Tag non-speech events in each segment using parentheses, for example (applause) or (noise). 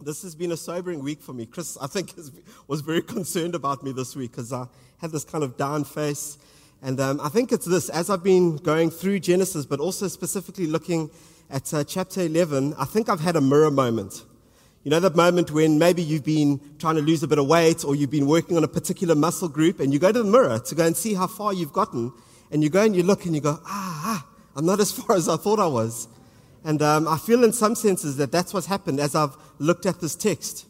this has been a sobering week for me. Chris, I think, was very concerned about me this week because I had this kind of down face. And um, I think it's this as I've been going through Genesis, but also specifically looking at uh, chapter 11, I think I've had a mirror moment. You know, that moment when maybe you've been trying to lose a bit of weight or you've been working on a particular muscle group and you go to the mirror to go and see how far you've gotten. And you go and you look and you go, ah, ah I'm not as far as I thought I was. And um, I feel in some senses that that's what's happened as I've looked at this text.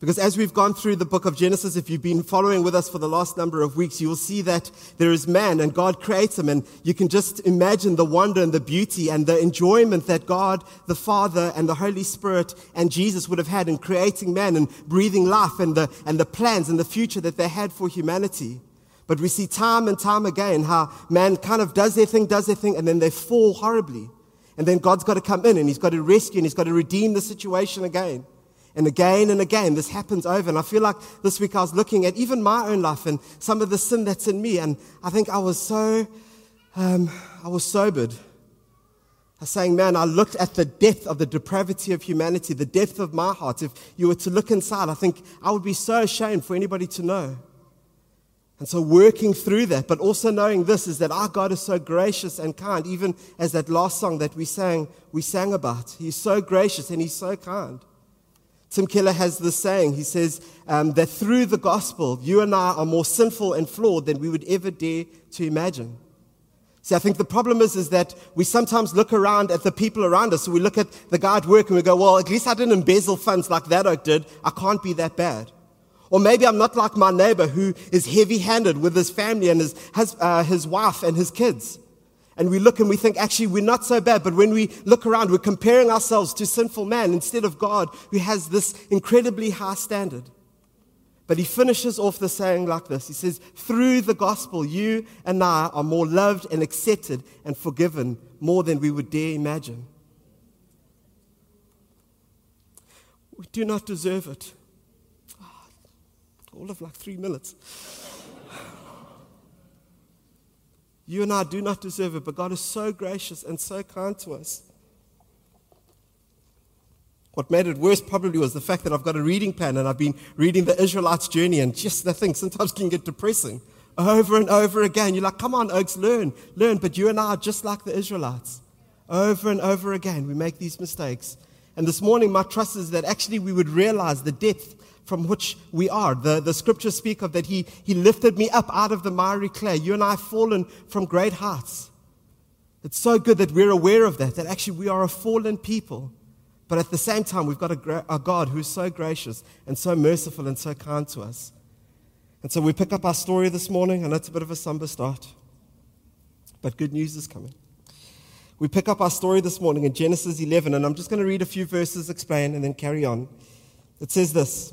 Because as we've gone through the book of Genesis, if you've been following with us for the last number of weeks, you will see that there is man and God creates him. And you can just imagine the wonder and the beauty and the enjoyment that God, the Father and the Holy Spirit and Jesus would have had in creating man and breathing life and the, and the plans and the future that they had for humanity. But we see time and time again how man kind of does their thing, does their thing, and then they fall horribly. And then God's got to come in and He's got to rescue and He's got to redeem the situation again. And again and again, this happens over. And I feel like this week I was looking at even my own life and some of the sin that's in me. And I think I was so, um, I was sobered. I was saying, man, I looked at the depth of the depravity of humanity, the depth of my heart. If you were to look inside, I think I would be so ashamed for anybody to know. And so working through that, but also knowing this is that our God is so gracious and kind, even as that last song that we sang, we sang about. He's so gracious and he's so kind. Tim Keller has this saying. He says um, that through the gospel, you and I are more sinful and flawed than we would ever dare to imagine. See, I think the problem is, is that we sometimes look around at the people around us. So we look at the guy at work and we go, well, at least I didn't embezzle funds like that oak did. I can't be that bad. Or maybe I'm not like my neighbor who is heavy handed with his family and his, his, uh, his wife and his kids. And we look and we think, actually, we're not so bad. But when we look around, we're comparing ourselves to sinful man instead of God who has this incredibly high standard. But he finishes off the saying like this He says, Through the gospel, you and I are more loved and accepted and forgiven more than we would dare imagine. We do not deserve it all of like three minutes. You and I do not deserve it, but God is so gracious and so kind to us. What made it worse probably was the fact that I've got a reading plan and I've been reading the Israelites' journey, and just the thing sometimes can get depressing. Over and over again. You're like, come on, Oaks, learn, learn. But you and I are just like the Israelites. Over and over again, we make these mistakes. And this morning, my trust is that actually we would realize the depth from which we are. The, the scriptures speak of that he, he lifted me up out of the miry clay. You and I have fallen from great heights. It's so good that we're aware of that, that actually we are a fallen people. But at the same time, we've got a, a God who's so gracious and so merciful and so kind to us. And so we pick up our story this morning. I know it's a bit of a somber start, but good news is coming. We pick up our story this morning in Genesis 11, and I'm just going to read a few verses, explain, and then carry on. It says this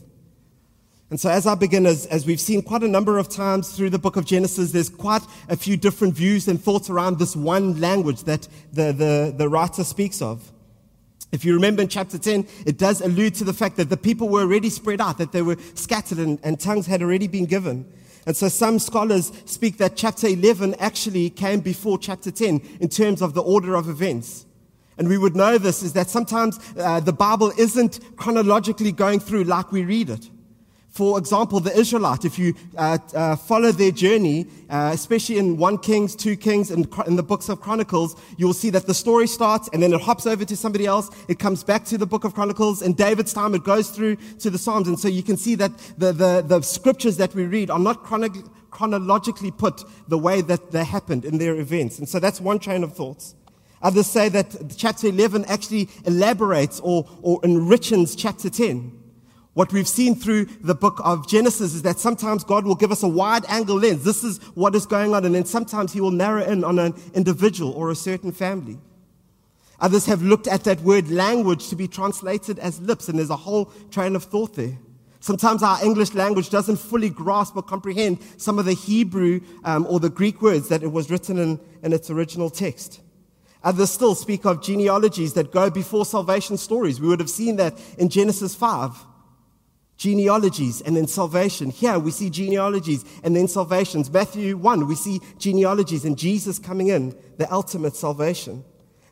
And so, as I begin, as, as we've seen quite a number of times through the book of Genesis, there's quite a few different views and thoughts around this one language that the, the, the writer speaks of. If you remember in chapter 10, it does allude to the fact that the people were already spread out, that they were scattered, and, and tongues had already been given. And so some scholars speak that chapter 11 actually came before chapter 10 in terms of the order of events. And we would know this is that sometimes uh, the Bible isn't chronologically going through like we read it. For example, the Israelites, if you uh, uh, follow their journey, uh, especially in 1 Kings, 2 Kings, and in the books of Chronicles, you will see that the story starts and then it hops over to somebody else. It comes back to the book of Chronicles. In David's time, it goes through to the Psalms. And so you can see that the, the, the scriptures that we read are not chrono- chronologically put the way that they happened in their events. And so that's one train of thoughts. Others say that chapter 11 actually elaborates or, or enriches chapter 10. What we've seen through the book of Genesis is that sometimes God will give us a wide angle lens. This is what is going on. And then sometimes he will narrow in on an individual or a certain family. Others have looked at that word language to be translated as lips. And there's a whole train of thought there. Sometimes our English language doesn't fully grasp or comprehend some of the Hebrew um, or the Greek words that it was written in, in its original text. Others still speak of genealogies that go before salvation stories. We would have seen that in Genesis 5. Genealogies and then salvation. Here we see genealogies and then salvations. Matthew 1, we see genealogies and Jesus coming in, the ultimate salvation.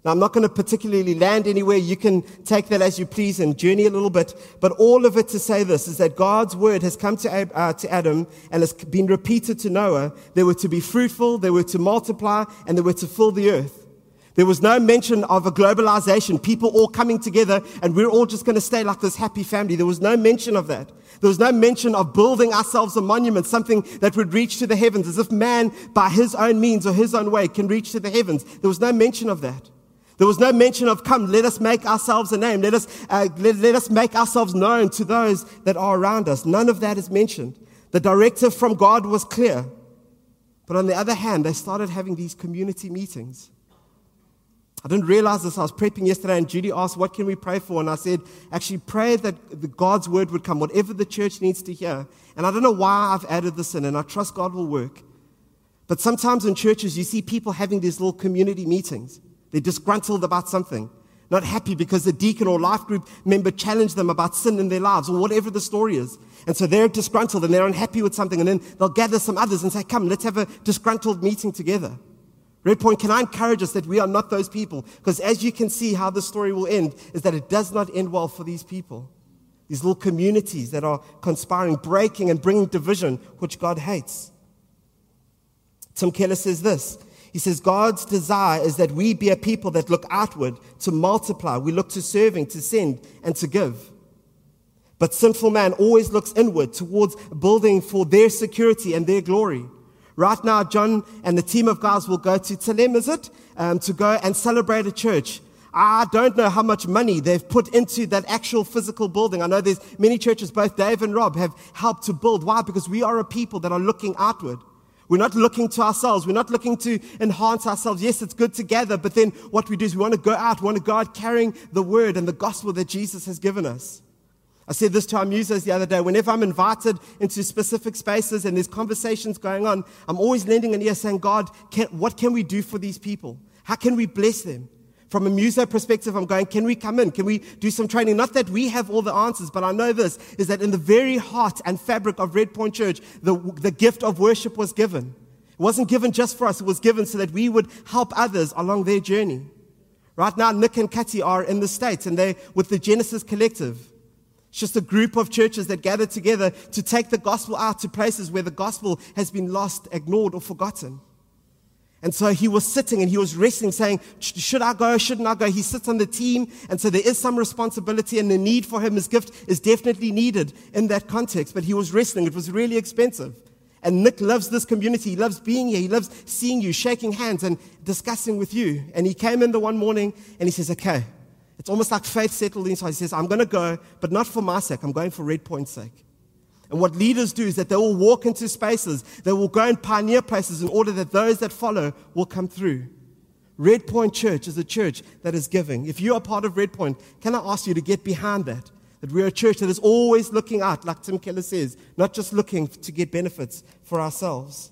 Now, I'm not going to particularly land anywhere. You can take that as you please and journey a little bit. But all of it to say this is that God's word has come to, uh, to Adam and has been repeated to Noah. They were to be fruitful, they were to multiply, and they were to fill the earth. There was no mention of a globalization, people all coming together, and we're all just going to stay like this happy family. There was no mention of that. There was no mention of building ourselves a monument, something that would reach to the heavens, as if man, by his own means or his own way, can reach to the heavens. There was no mention of that. There was no mention of, come, let us make ourselves a name. Let us, uh, let, let us make ourselves known to those that are around us. None of that is mentioned. The directive from God was clear. But on the other hand, they started having these community meetings. I didn't realize this. I was prepping yesterday, and Judy asked, What can we pray for? And I said, Actually, pray that the God's word would come, whatever the church needs to hear. And I don't know why I've added this in, and I trust God will work. But sometimes in churches, you see people having these little community meetings. They're disgruntled about something, not happy because the deacon or life group member challenged them about sin in their lives or whatever the story is. And so they're disgruntled and they're unhappy with something. And then they'll gather some others and say, Come, let's have a disgruntled meeting together. Red Point, can I encourage us that we are not those people? Because as you can see, how the story will end is that it does not end well for these people. These little communities that are conspiring, breaking, and bringing division, which God hates. Tim Keller says this he says, God's desire is that we be a people that look outward to multiply. We look to serving, to send, and to give. But sinful man always looks inward towards building for their security and their glory. Right now, John and the team of guys will go to Telem, is it? Um, to go and celebrate a church. I don't know how much money they've put into that actual physical building. I know there's many churches, both Dave and Rob have helped to build. Why? Because we are a people that are looking outward. We're not looking to ourselves. We're not looking to enhance ourselves. Yes, it's good together, but then what we do is we want to go out. We want to go out carrying the word and the gospel that Jesus has given us. I said this to our musos the other day. Whenever I'm invited into specific spaces and there's conversations going on, I'm always lending an ear saying, God, can, what can we do for these people? How can we bless them? From a muso perspective, I'm going, can we come in? Can we do some training? Not that we have all the answers, but I know this is that in the very heart and fabric of Red Point Church, the, the gift of worship was given. It wasn't given just for us, it was given so that we would help others along their journey. Right now, Nick and Kati are in the States and they're with the Genesis Collective. It's just a group of churches that gather together to take the gospel out to places where the gospel has been lost, ignored, or forgotten. And so he was sitting and he was wrestling, saying, Should I go? Shouldn't I go? He sits on the team. And so there is some responsibility, and the need for him, his gift, is definitely needed in that context. But he was wrestling. It was really expensive. And Nick loves this community. He loves being here. He loves seeing you, shaking hands, and discussing with you. And he came in the one morning and he says, Okay, it's almost like faith settled inside. He says, I'm going to go, but not for my sake. I'm going for Red Point's sake. And what leaders do is that they will walk into spaces, they will go and pioneer places in order that those that follow will come through. Red Point Church is a church that is giving. If you are part of Red Point, can I ask you to get behind that? That we're a church that is always looking out, like Tim Keller says, not just looking to get benefits for ourselves.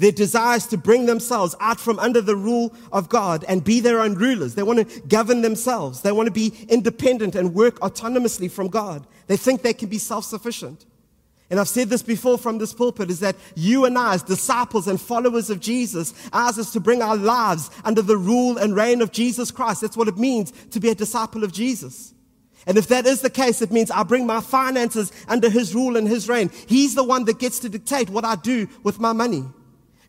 Their desires to bring themselves out from under the rule of God and be their own rulers. They want to govern themselves. They want to be independent and work autonomously from God. They think they can be self sufficient. And I've said this before from this pulpit is that you and I, as disciples and followers of Jesus, ours is to bring our lives under the rule and reign of Jesus Christ. That's what it means to be a disciple of Jesus. And if that is the case, it means I bring my finances under his rule and his reign. He's the one that gets to dictate what I do with my money.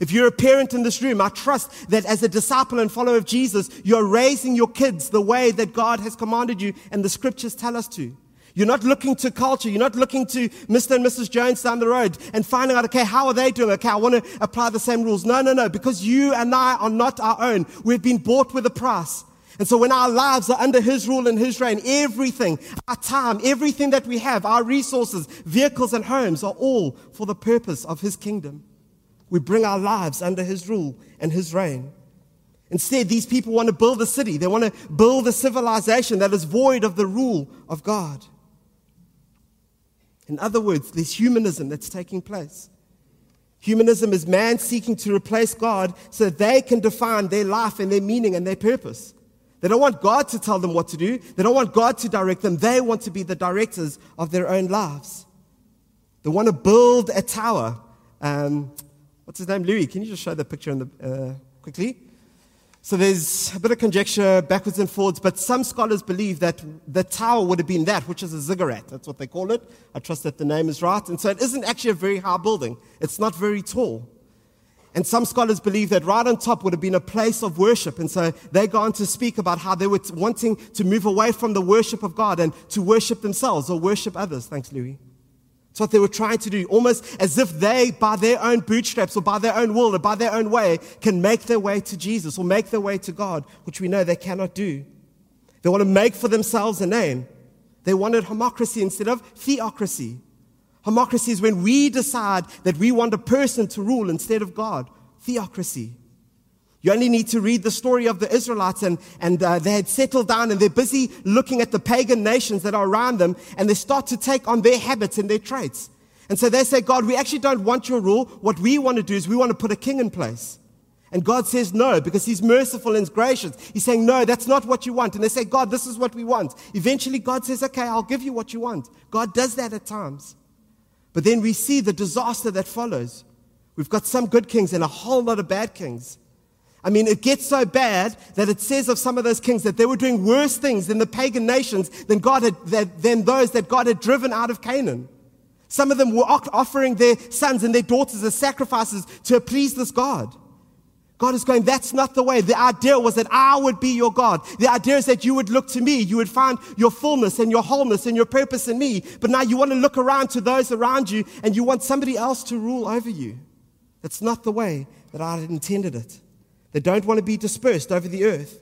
If you're a parent in this room, I trust that as a disciple and follower of Jesus, you're raising your kids the way that God has commanded you and the scriptures tell us to. You're not looking to culture. You're not looking to Mr. and Mrs. Jones down the road and finding out, okay, how are they doing? Okay, I want to apply the same rules. No, no, no, because you and I are not our own. We've been bought with a price. And so when our lives are under His rule and His reign, everything, our time, everything that we have, our resources, vehicles and homes are all for the purpose of His kingdom. We bring our lives under his rule and his reign. Instead, these people want to build a city. They want to build a civilization that is void of the rule of God. In other words, there's humanism that's taking place. Humanism is man seeking to replace God so they can define their life and their meaning and their purpose. They don't want God to tell them what to do. They don't want God to direct them. They want to be the directors of their own lives. They want to build a tower. Um, what's his name? Louis. Can you just show the picture the, uh, quickly? So there's a bit of conjecture backwards and forwards, but some scholars believe that the tower would have been that, which is a ziggurat. That's what they call it. I trust that the name is right. And so it isn't actually a very high building. It's not very tall. And some scholars believe that right on top would have been a place of worship. And so they go on to speak about how they were wanting to move away from the worship of God and to worship themselves or worship others. Thanks, Louis. It's what they were trying to do, almost as if they, by their own bootstraps or by their own will or by their own way, can make their way to Jesus or make their way to God, which we know they cannot do. They want to make for themselves a name. They wanted homocracy instead of theocracy. Homocracy is when we decide that we want a person to rule instead of God. Theocracy. You only need to read the story of the Israelites, and, and uh, they had settled down and they're busy looking at the pagan nations that are around them, and they start to take on their habits and their traits. And so they say, God, we actually don't want your rule. What we want to do is we want to put a king in place. And God says no because He's merciful and gracious. He's saying, No, that's not what you want. And they say, God, this is what we want. Eventually, God says, Okay, I'll give you what you want. God does that at times. But then we see the disaster that follows. We've got some good kings and a whole lot of bad kings. I mean, it gets so bad that it says of some of those kings that they were doing worse things than the pagan nations than God had, than those that God had driven out of Canaan. Some of them were offering their sons and their daughters as sacrifices to please this God. God is going, that's not the way. The idea was that I would be your God. The idea is that you would look to me. You would find your fullness and your wholeness and your purpose in me. But now you want to look around to those around you and you want somebody else to rule over you. That's not the way that I had intended it. They don't want to be dispersed over the earth.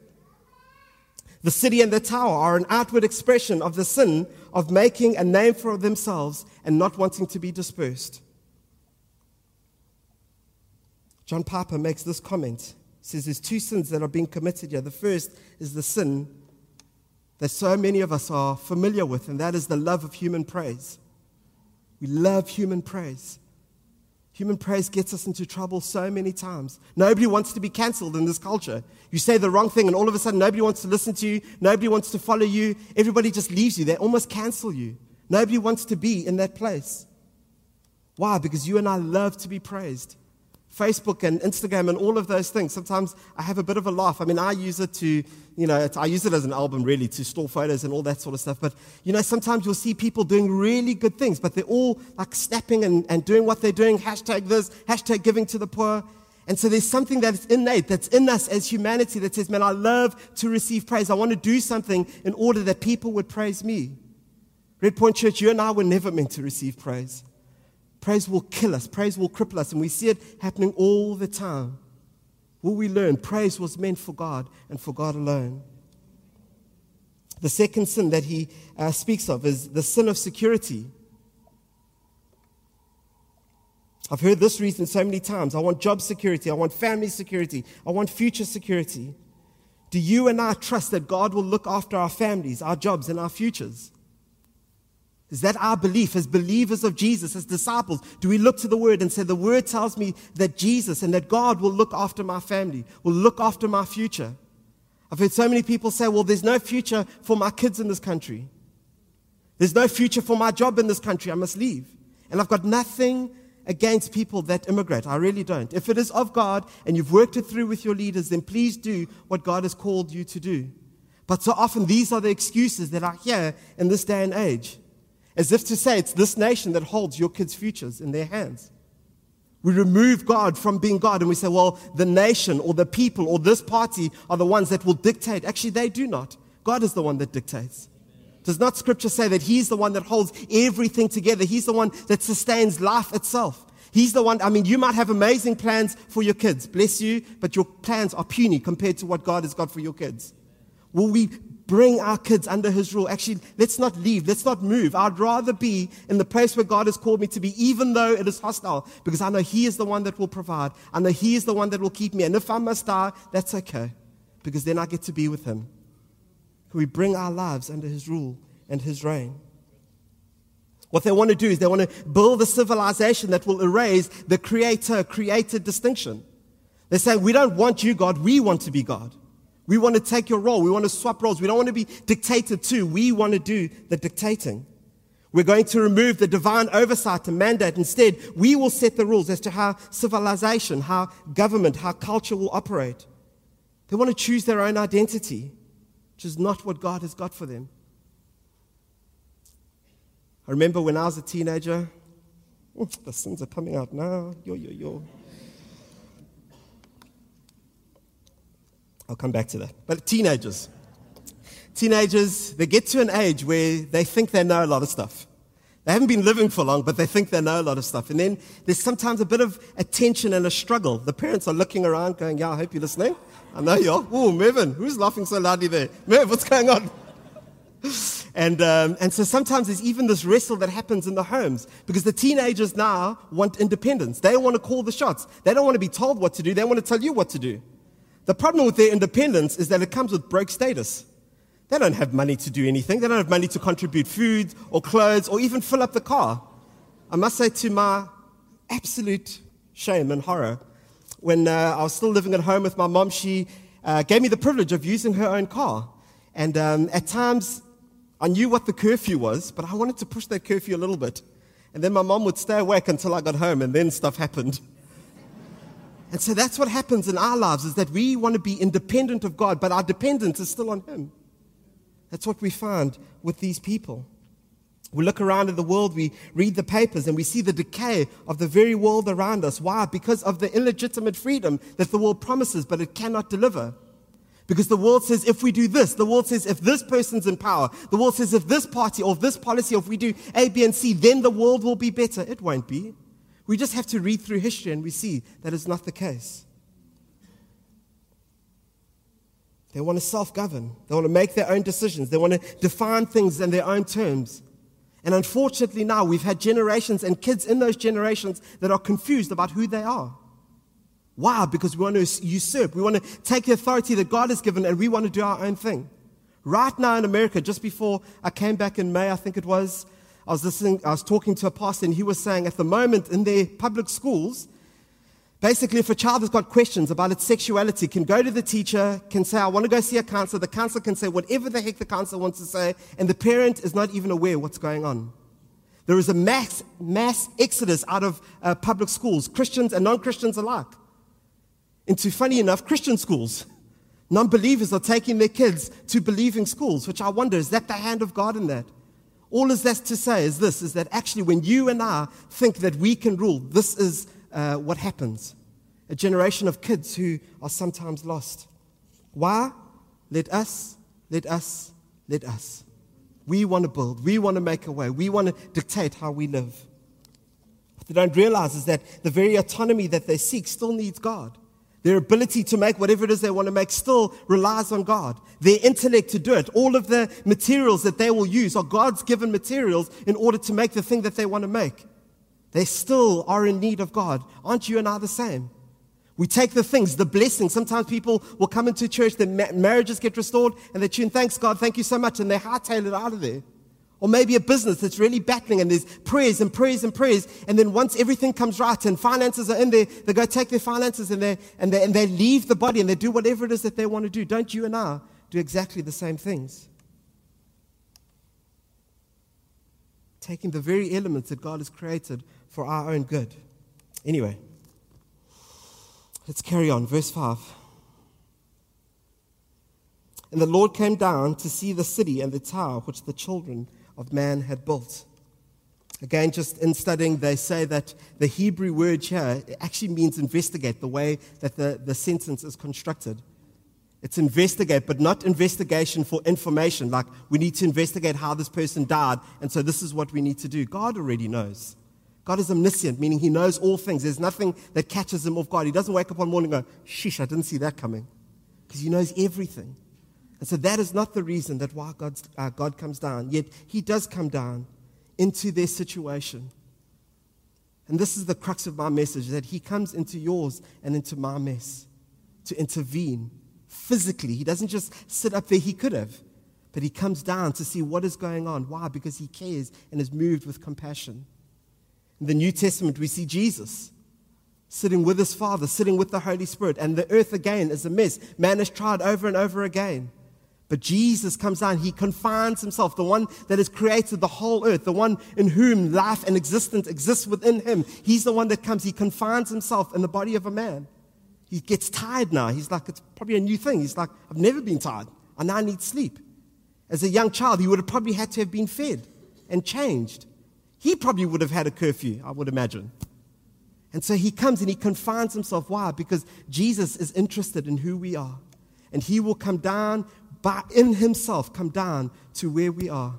The city and the tower are an outward expression of the sin of making a name for themselves and not wanting to be dispersed. John Piper makes this comment. He says there's two sins that are being committed here. The first is the sin that so many of us are familiar with, and that is the love of human praise. We love human praise. Human praise gets us into trouble so many times. Nobody wants to be cancelled in this culture. You say the wrong thing, and all of a sudden, nobody wants to listen to you. Nobody wants to follow you. Everybody just leaves you. They almost cancel you. Nobody wants to be in that place. Why? Because you and I love to be praised. Facebook and Instagram and all of those things, sometimes I have a bit of a laugh. I mean, I use it to, you know, I use it as an album really to store photos and all that sort of stuff. But, you know, sometimes you'll see people doing really good things, but they're all like snapping and, and doing what they're doing. Hashtag this, hashtag giving to the poor. And so there's something that's innate, that's in us as humanity that says, man, I love to receive praise. I want to do something in order that people would praise me. Red Point Church, you and I were never meant to receive praise. Praise will kill us, praise will cripple us, and we see it happening all the time. Will we learn? Praise was meant for God and for God alone. The second sin that he uh, speaks of is the sin of security. I've heard this reason so many times. I want job security. I want family security. I want future security. Do you and I trust that God will look after our families, our jobs, and our futures? Is that our belief as believers of Jesus, as disciples? Do we look to the Word and say, The Word tells me that Jesus and that God will look after my family, will look after my future? I've heard so many people say, Well, there's no future for my kids in this country. There's no future for my job in this country. I must leave. And I've got nothing against people that immigrate. I really don't. If it is of God and you've worked it through with your leaders, then please do what God has called you to do. But so often these are the excuses that are here in this day and age as if to say it's this nation that holds your kids' futures in their hands. We remove God from being God and we say, well, the nation or the people or this party are the ones that will dictate. Actually, they do not. God is the one that dictates. Does not scripture say that He's the one that holds everything together? He's the one that sustains life itself. He's the one, I mean, you might have amazing plans for your kids, bless you, but your plans are puny compared to what God has got for your kids. Will we bring our kids under his rule. Actually, let's not leave. Let's not move. I'd rather be in the place where God has called me to be, even though it is hostile, because I know he is the one that will provide. I know he is the one that will keep me. And if I must die, that's okay, because then I get to be with him. We bring our lives under his rule and his reign. What they want to do is they want to build a civilization that will erase the creator created distinction. They say, We don't want you, God. We want to be God. We want to take your role. We want to swap roles. We don't want to be dictated to. We want to do the dictating. We're going to remove the divine oversight and mandate. Instead, we will set the rules as to how civilization, how government, how culture will operate. They want to choose their own identity, which is not what God has got for them. I remember when I was a teenager, oh, the sins are coming out now. Yo, yo, yo. I'll come back to that. But teenagers. Teenagers, they get to an age where they think they know a lot of stuff. They haven't been living for long, but they think they know a lot of stuff. And then there's sometimes a bit of a tension and a struggle. The parents are looking around going, Yeah, I hope you're listening. I know you are. Oh, Mervin, who's laughing so loudly there? Merv, what's going on? (laughs) And, um, and so sometimes there's even this wrestle that happens in the homes because the teenagers now want independence. They want to call the shots. They don't want to be told what to do. They want to tell you what to do. The problem with their independence is that it comes with broke status. They don't have money to do anything. They don't have money to contribute food or clothes or even fill up the car. I must say, to my absolute shame and horror, when uh, I was still living at home with my mom, she uh, gave me the privilege of using her own car. And um, at times, I knew what the curfew was, but I wanted to push that curfew a little bit. And then my mom would stay awake until I got home, and then stuff happened. And so that's what happens in our lives is that we want to be independent of God, but our dependence is still on Him. That's what we find with these people. We look around at the world, we read the papers, and we see the decay of the very world around us. Why? Because of the illegitimate freedom that the world promises, but it cannot deliver. Because the world says if we do this, the world says if this person's in power, the world says if this party or this policy, or if we do A, B, and C, then the world will be better. It won't be. We just have to read through history and we see that is not the case. They want to self govern. They want to make their own decisions. They want to define things in their own terms. And unfortunately, now we've had generations and kids in those generations that are confused about who they are. Why? Because we want to usurp. We want to take the authority that God has given and we want to do our own thing. Right now in America, just before I came back in May, I think it was, I was listening, I was talking to a pastor, and he was saying at the moment in their public schools, basically, if a child has got questions about its sexuality, can go to the teacher, can say, I want to go see a counselor. The counselor can say whatever the heck the counselor wants to say, and the parent is not even aware what's going on. There is a mass, mass exodus out of uh, public schools, Christians and non Christians alike, into, funny enough, Christian schools. Non believers are taking their kids to believing schools, which I wonder, is that the hand of God in that? All is that to say is this is that actually, when you and I think that we can rule, this is uh, what happens. A generation of kids who are sometimes lost. Why? Let us, let us, let us. We want to build, we want to make a way, we want to dictate how we live. What they don't realize is that the very autonomy that they seek still needs God. Their ability to make whatever it is they want to make still relies on God. Their intellect to do it, all of the materials that they will use are God's given materials in order to make the thing that they want to make. They still are in need of God. Aren't you and I the same? We take the things, the blessings. Sometimes people will come into church, their marriages get restored, and they tune, thanks God, thank you so much, and they hightail it out of there. Or maybe a business that's really battling and there's prayers and prayers and prayers. And then once everything comes right and finances are in there, they go take their finances and they, and they, and they leave the body and they do whatever it is that they want to do. Don't you and I do exactly the same things? Taking the very elements that God has created for our own good. Anyway, let's carry on. Verse 5. And the Lord came down to see the city and the tower which the children of man had built. Again, just in studying, they say that the Hebrew word here actually means investigate, the way that the, the sentence is constructed. It's investigate, but not investigation for information, like we need to investigate how this person died, and so this is what we need to do. God already knows. God is omniscient, meaning he knows all things. There's nothing that catches him off guard. He doesn't wake up one morning and go, sheesh, I didn't see that coming. Because he knows everything. And so that is not the reason that why God's, uh, God comes down. Yet he does come down into their situation. And this is the crux of my message that he comes into yours and into my mess to intervene physically. He doesn't just sit up there, he could have. But he comes down to see what is going on. Why? Because he cares and is moved with compassion. In the New Testament, we see Jesus sitting with his Father, sitting with the Holy Spirit, and the earth again is a mess. Man has tried over and over again. But Jesus comes down. He confines himself, the one that has created the whole earth, the one in whom life and existence exists within him. He's the one that comes. He confines himself in the body of a man. He gets tired now. He's like, it's probably a new thing. He's like, I've never been tired. I now need sleep. As a young child, he would have probably had to have been fed and changed. He probably would have had a curfew, I would imagine. And so he comes and he confines himself. Why? Because Jesus is interested in who we are. And he will come down by, in himself, come down to where we are.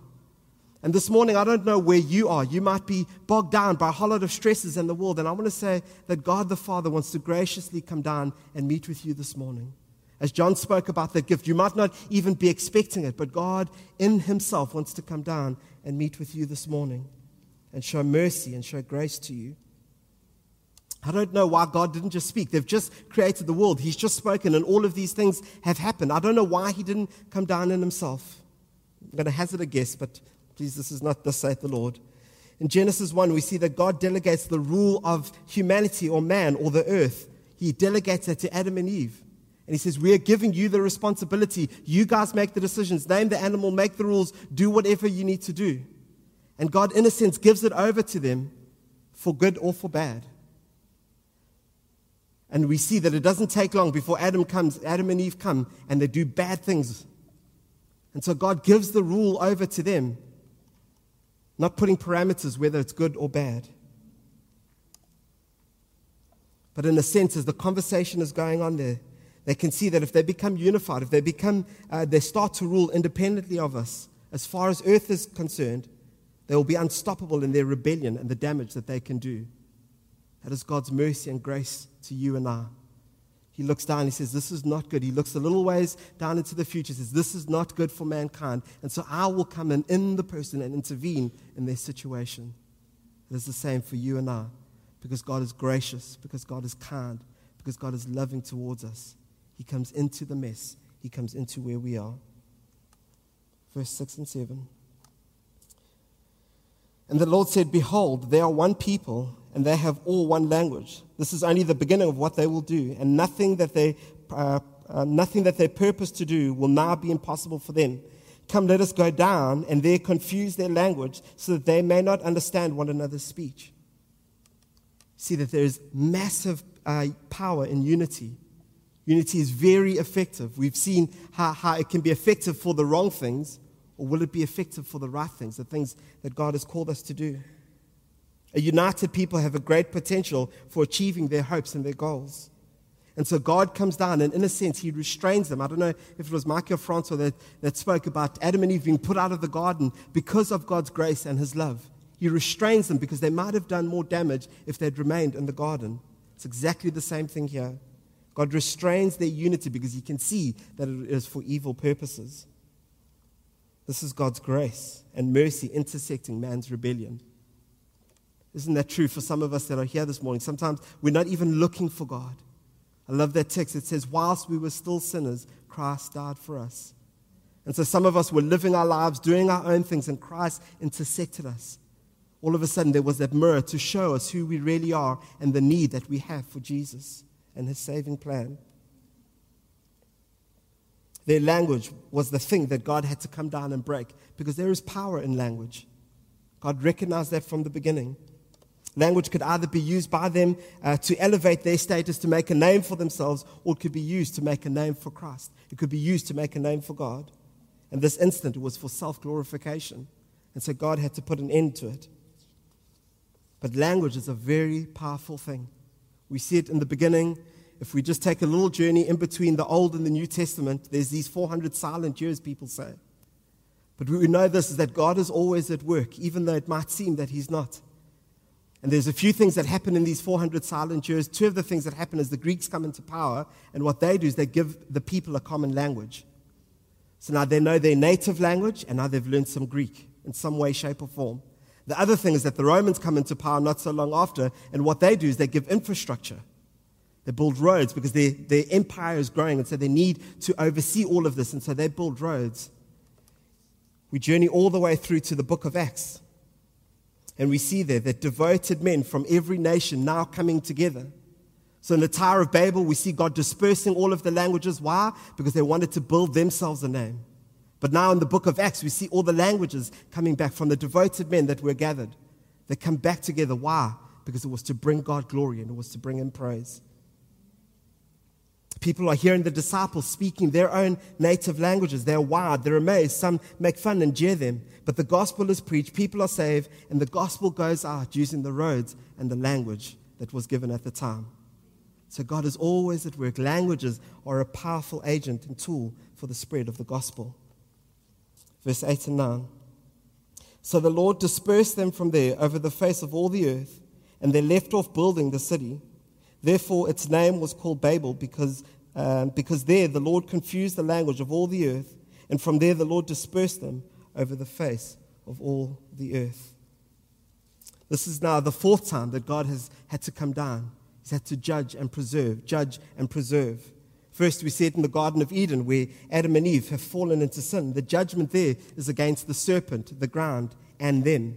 And this morning, I don't know where you are. You might be bogged down by a whole lot of stresses in the world. And I want to say that God the Father wants to graciously come down and meet with you this morning. As John spoke about that gift, you might not even be expecting it, but God in Himself wants to come down and meet with you this morning and show mercy and show grace to you. I don't know why God didn't just speak. They've just created the world. He's just spoken, and all of these things have happened. I don't know why He didn't come down in Himself. I'm going to hazard a guess, but please, this is not the saith the Lord. In Genesis 1, we see that God delegates the rule of humanity or man or the earth. He delegates it to Adam and Eve. And he says, We are giving you the responsibility. You guys make the decisions, name the animal, make the rules, do whatever you need to do. And God, in a sense, gives it over to them for good or for bad. And we see that it doesn't take long before Adam comes, Adam and Eve come, and they do bad things. And so God gives the rule over to them, not putting parameters whether it's good or bad. But in a sense, as the conversation is going on there, they can see that if they become unified, if they become, uh, they start to rule independently of us, as far as earth is concerned, they will be unstoppable in their rebellion and the damage that they can do. That is God's mercy and grace to you and I. He looks down, he says, This is not good. He looks a little ways down into the future, says, This is not good for mankind. And so I will come in in the person and intervene in their situation. It is the same for you and I, because God is gracious, because God is kind, because God is loving towards us. He comes into the mess, He comes into where we are. Verse 6 and 7. And the Lord said, Behold, they are one people, and they have all one language. This is only the beginning of what they will do, and nothing that they, uh, uh, nothing that they purpose to do will now be impossible for them. Come, let us go down and there confuse their language so that they may not understand one another's speech. See that there is massive uh, power in unity. Unity is very effective. We've seen how, how it can be effective for the wrong things, or will it be effective for the right things, the things that God has called us to do? A united people have a great potential for achieving their hopes and their goals. And so God comes down, and in a sense, He restrains them. I don't know if it was Michael Franco that, that spoke about Adam and Eve being put out of the garden because of God's grace and His love. He restrains them because they might have done more damage if they'd remained in the garden. It's exactly the same thing here. God restrains their unity because He can see that it is for evil purposes. This is God's grace and mercy intersecting man's rebellion. Isn't that true for some of us that are here this morning? Sometimes we're not even looking for God. I love that text. It says, Whilst we were still sinners, Christ died for us. And so some of us were living our lives, doing our own things, and Christ intersected us. All of a sudden, there was that mirror to show us who we really are and the need that we have for Jesus and his saving plan. Their language was the thing that God had to come down and break because there is power in language. God recognized that from the beginning. Language could either be used by them uh, to elevate their status, to make a name for themselves, or it could be used to make a name for Christ. It could be used to make a name for God. And this instant it was for self glorification. And so God had to put an end to it. But language is a very powerful thing. We see it in the beginning. If we just take a little journey in between the Old and the New Testament, there's these 400 silent years, people say. But we know this is that God is always at work, even though it might seem that He's not. And there's a few things that happen in these 400 silent years. Two of the things that happen is the Greeks come into power, and what they do is they give the people a common language. So now they know their native language, and now they've learned some Greek in some way, shape, or form. The other thing is that the Romans come into power not so long after, and what they do is they give infrastructure. They build roads because their, their empire is growing, and so they need to oversee all of this, and so they build roads. We journey all the way through to the book of Acts. And we see there that devoted men from every nation now coming together. So in the Tower of Babel, we see God dispersing all of the languages. Why? Because they wanted to build themselves a name. But now in the book of Acts, we see all the languages coming back from the devoted men that were gathered. They come back together. Why? Because it was to bring God glory and it was to bring Him praise. People are hearing the disciples speaking their own native languages. They're wild, they're amazed. Some make fun and jeer them. But the gospel is preached, people are saved, and the gospel goes out using the roads and the language that was given at the time. So God is always at work. Languages are a powerful agent and tool for the spread of the gospel. Verse 8 and 9. So the Lord dispersed them from there over the face of all the earth, and they left off building the city. Therefore, its name was called Babel, because, um, because there the Lord confused the language of all the earth, and from there the Lord dispersed them over the face of all the earth. This is now the fourth time that God has had to come down. He's had to judge and preserve, judge and preserve. First, we see it in the Garden of Eden, where Adam and Eve have fallen into sin. The judgment there is against the serpent, the ground, and them.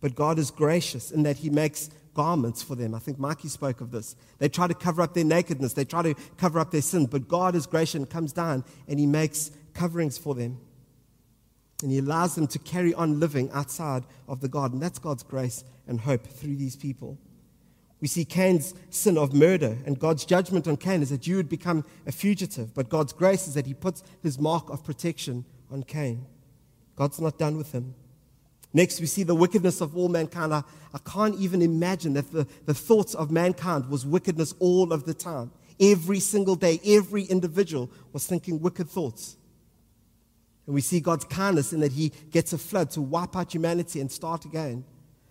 But God is gracious in that He makes garments for them. I think Mikey spoke of this. They try to cover up their nakedness, they try to cover up their sin, but God is gracious and comes down and He makes coverings for them. And He allows them to carry on living outside of the garden. That's God's grace and hope through these people. We see Cain's sin of murder, and God's judgment on Cain is that you would become a fugitive. But God's grace is that He puts His mark of protection on Cain. God's not done with him. Next, we see the wickedness of all mankind. I, I can't even imagine that the, the thoughts of mankind was wickedness all of the time. Every single day, every individual was thinking wicked thoughts. And we see God's kindness in that He gets a flood to wipe out humanity and start again.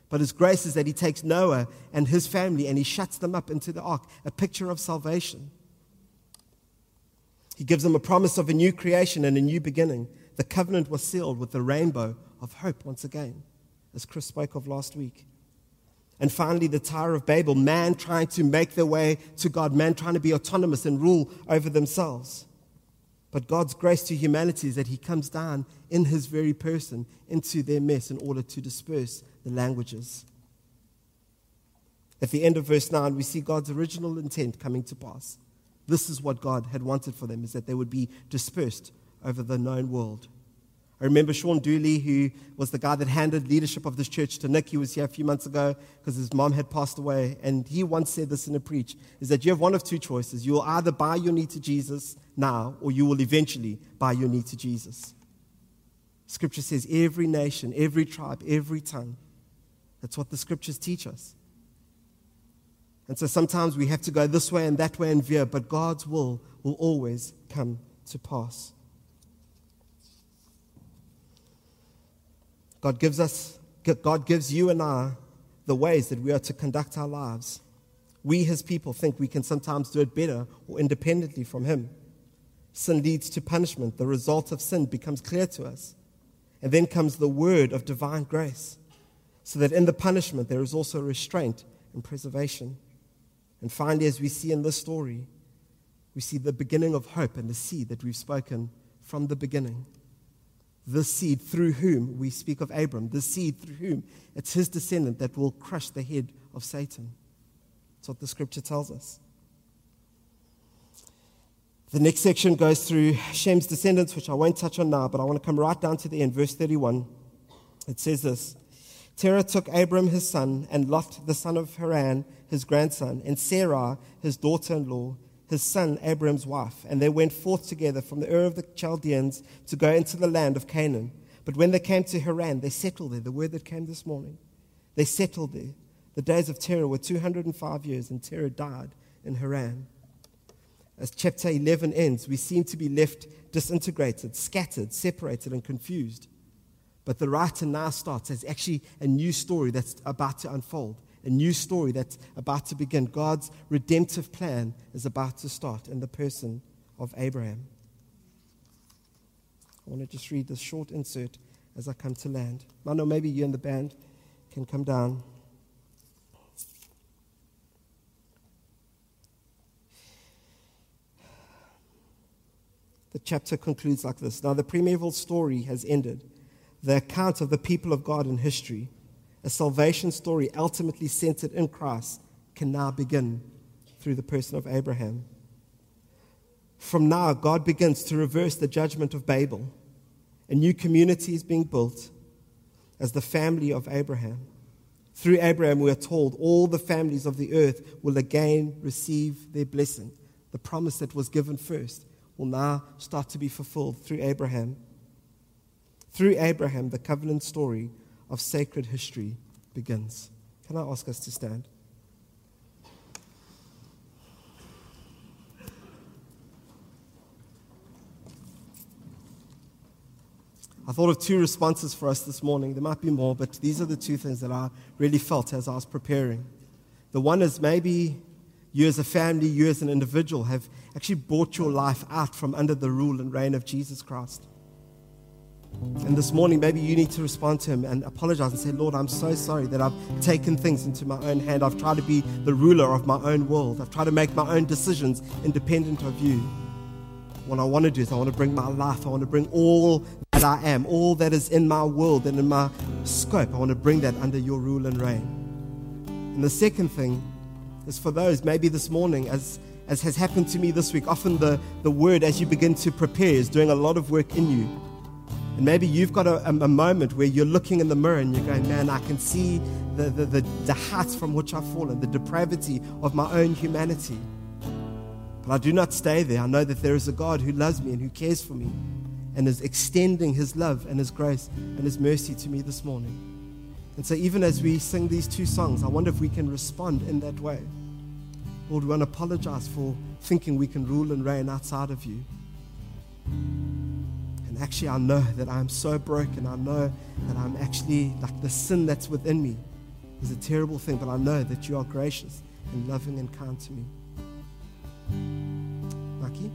But His grace is that He takes Noah and his family and He shuts them up into the ark, a picture of salvation. He gives them a promise of a new creation and a new beginning. The covenant was sealed with the rainbow of hope once again, as Chris spoke of last week. And finally, the Tower of Babel, man trying to make their way to God, man trying to be autonomous and rule over themselves. But God's grace to humanity is that He comes down in His very person into their mess in order to disperse the languages. At the end of verse 9, we see God's original intent coming to pass. This is what God had wanted for them, is that they would be dispersed over the known world. I remember Sean Dooley, who was the guy that handed leadership of this church to Nick. He was here a few months ago because his mom had passed away. And he once said this in a preach, is that you have one of two choices. You will either bow your knee to Jesus now, or you will eventually bow your knee to Jesus. Scripture says every nation, every tribe, every tongue. That's what the scriptures teach us. And so sometimes we have to go this way and that way and veer, but God's will will always come to pass. God gives us, God gives you and I the ways that we are to conduct our lives. We, his people, think we can sometimes do it better or independently from him. Sin leads to punishment. The result of sin becomes clear to us. And then comes the word of divine grace, so that in the punishment there is also restraint and preservation. And finally, as we see in this story, we see the beginning of hope and the seed that we've spoken from the beginning the seed through whom we speak of Abram, the seed through whom it's his descendant that will crush the head of Satan. That's what the scripture tells us. The next section goes through Shem's descendants, which I won't touch on now, but I want to come right down to the end, verse 31. It says this Terah took Abram his son, and Lot the son of Haran his grandson, and Sarah his daughter in law, his son Abram's wife, and they went forth together from the Ur of the Chaldeans to go into the land of Canaan. But when they came to Haran, they settled there. The word that came this morning. They settled there. The days of Terah were 205 years, and Terah died in Haran. As chapter 11 ends, we seem to be left disintegrated, scattered, separated, and confused. But the writer now starts as actually a new story that's about to unfold a new story that's about to begin. God's redemptive plan is about to start in the person of Abraham. I want to just read this short insert as I come to land. I know maybe you and the band can come down. The chapter concludes like this Now, the primeval story has ended. the account of the people of God in history, a salvation story ultimately centered in Christ, can now begin through the person of Abraham. From now, God begins to reverse the judgment of Babel. A new community is being built as the family of Abraham. Through Abraham, we are told all the families of the earth will again receive their blessing. The promise that was given first will now start to be fulfilled through Abraham. Through Abraham, the covenant story of sacred history begins. Can I ask us to stand? I thought of two responses for us this morning. There might be more, but these are the two things that I really felt as I was preparing. The one is maybe you as a family, you as an individual have actually brought your life out from under the rule and reign of Jesus Christ. And this morning, maybe you need to respond to him and apologize and say, Lord, I'm so sorry that I've taken things into my own hand. I've tried to be the ruler of my own world. I've tried to make my own decisions independent of you. What I want to do is I want to bring my life, I want to bring all that I am, all that is in my world and in my scope, I want to bring that under your rule and reign. And the second thing is for those, maybe this morning, as, as has happened to me this week, often the, the word as you begin to prepare is doing a lot of work in you. And maybe you've got a, a, moment where you're looking in the mirror and you're going, man, I can see the, the, the, the from which I've fallen, the depravity of my own humanity. But I do not stay there. I know that there is a God who loves me and who cares for me and is extending his love and his grace and his mercy to me this morning. And so, even as we sing these two songs, I wonder if we can respond in that way. Lord, we want to apologize for thinking we can rule and reign outside of you. Actually, I know that I'm so broken. I know that I'm actually like the sin that's within me is a terrible thing, but I know that you are gracious and loving and kind to me. Maki?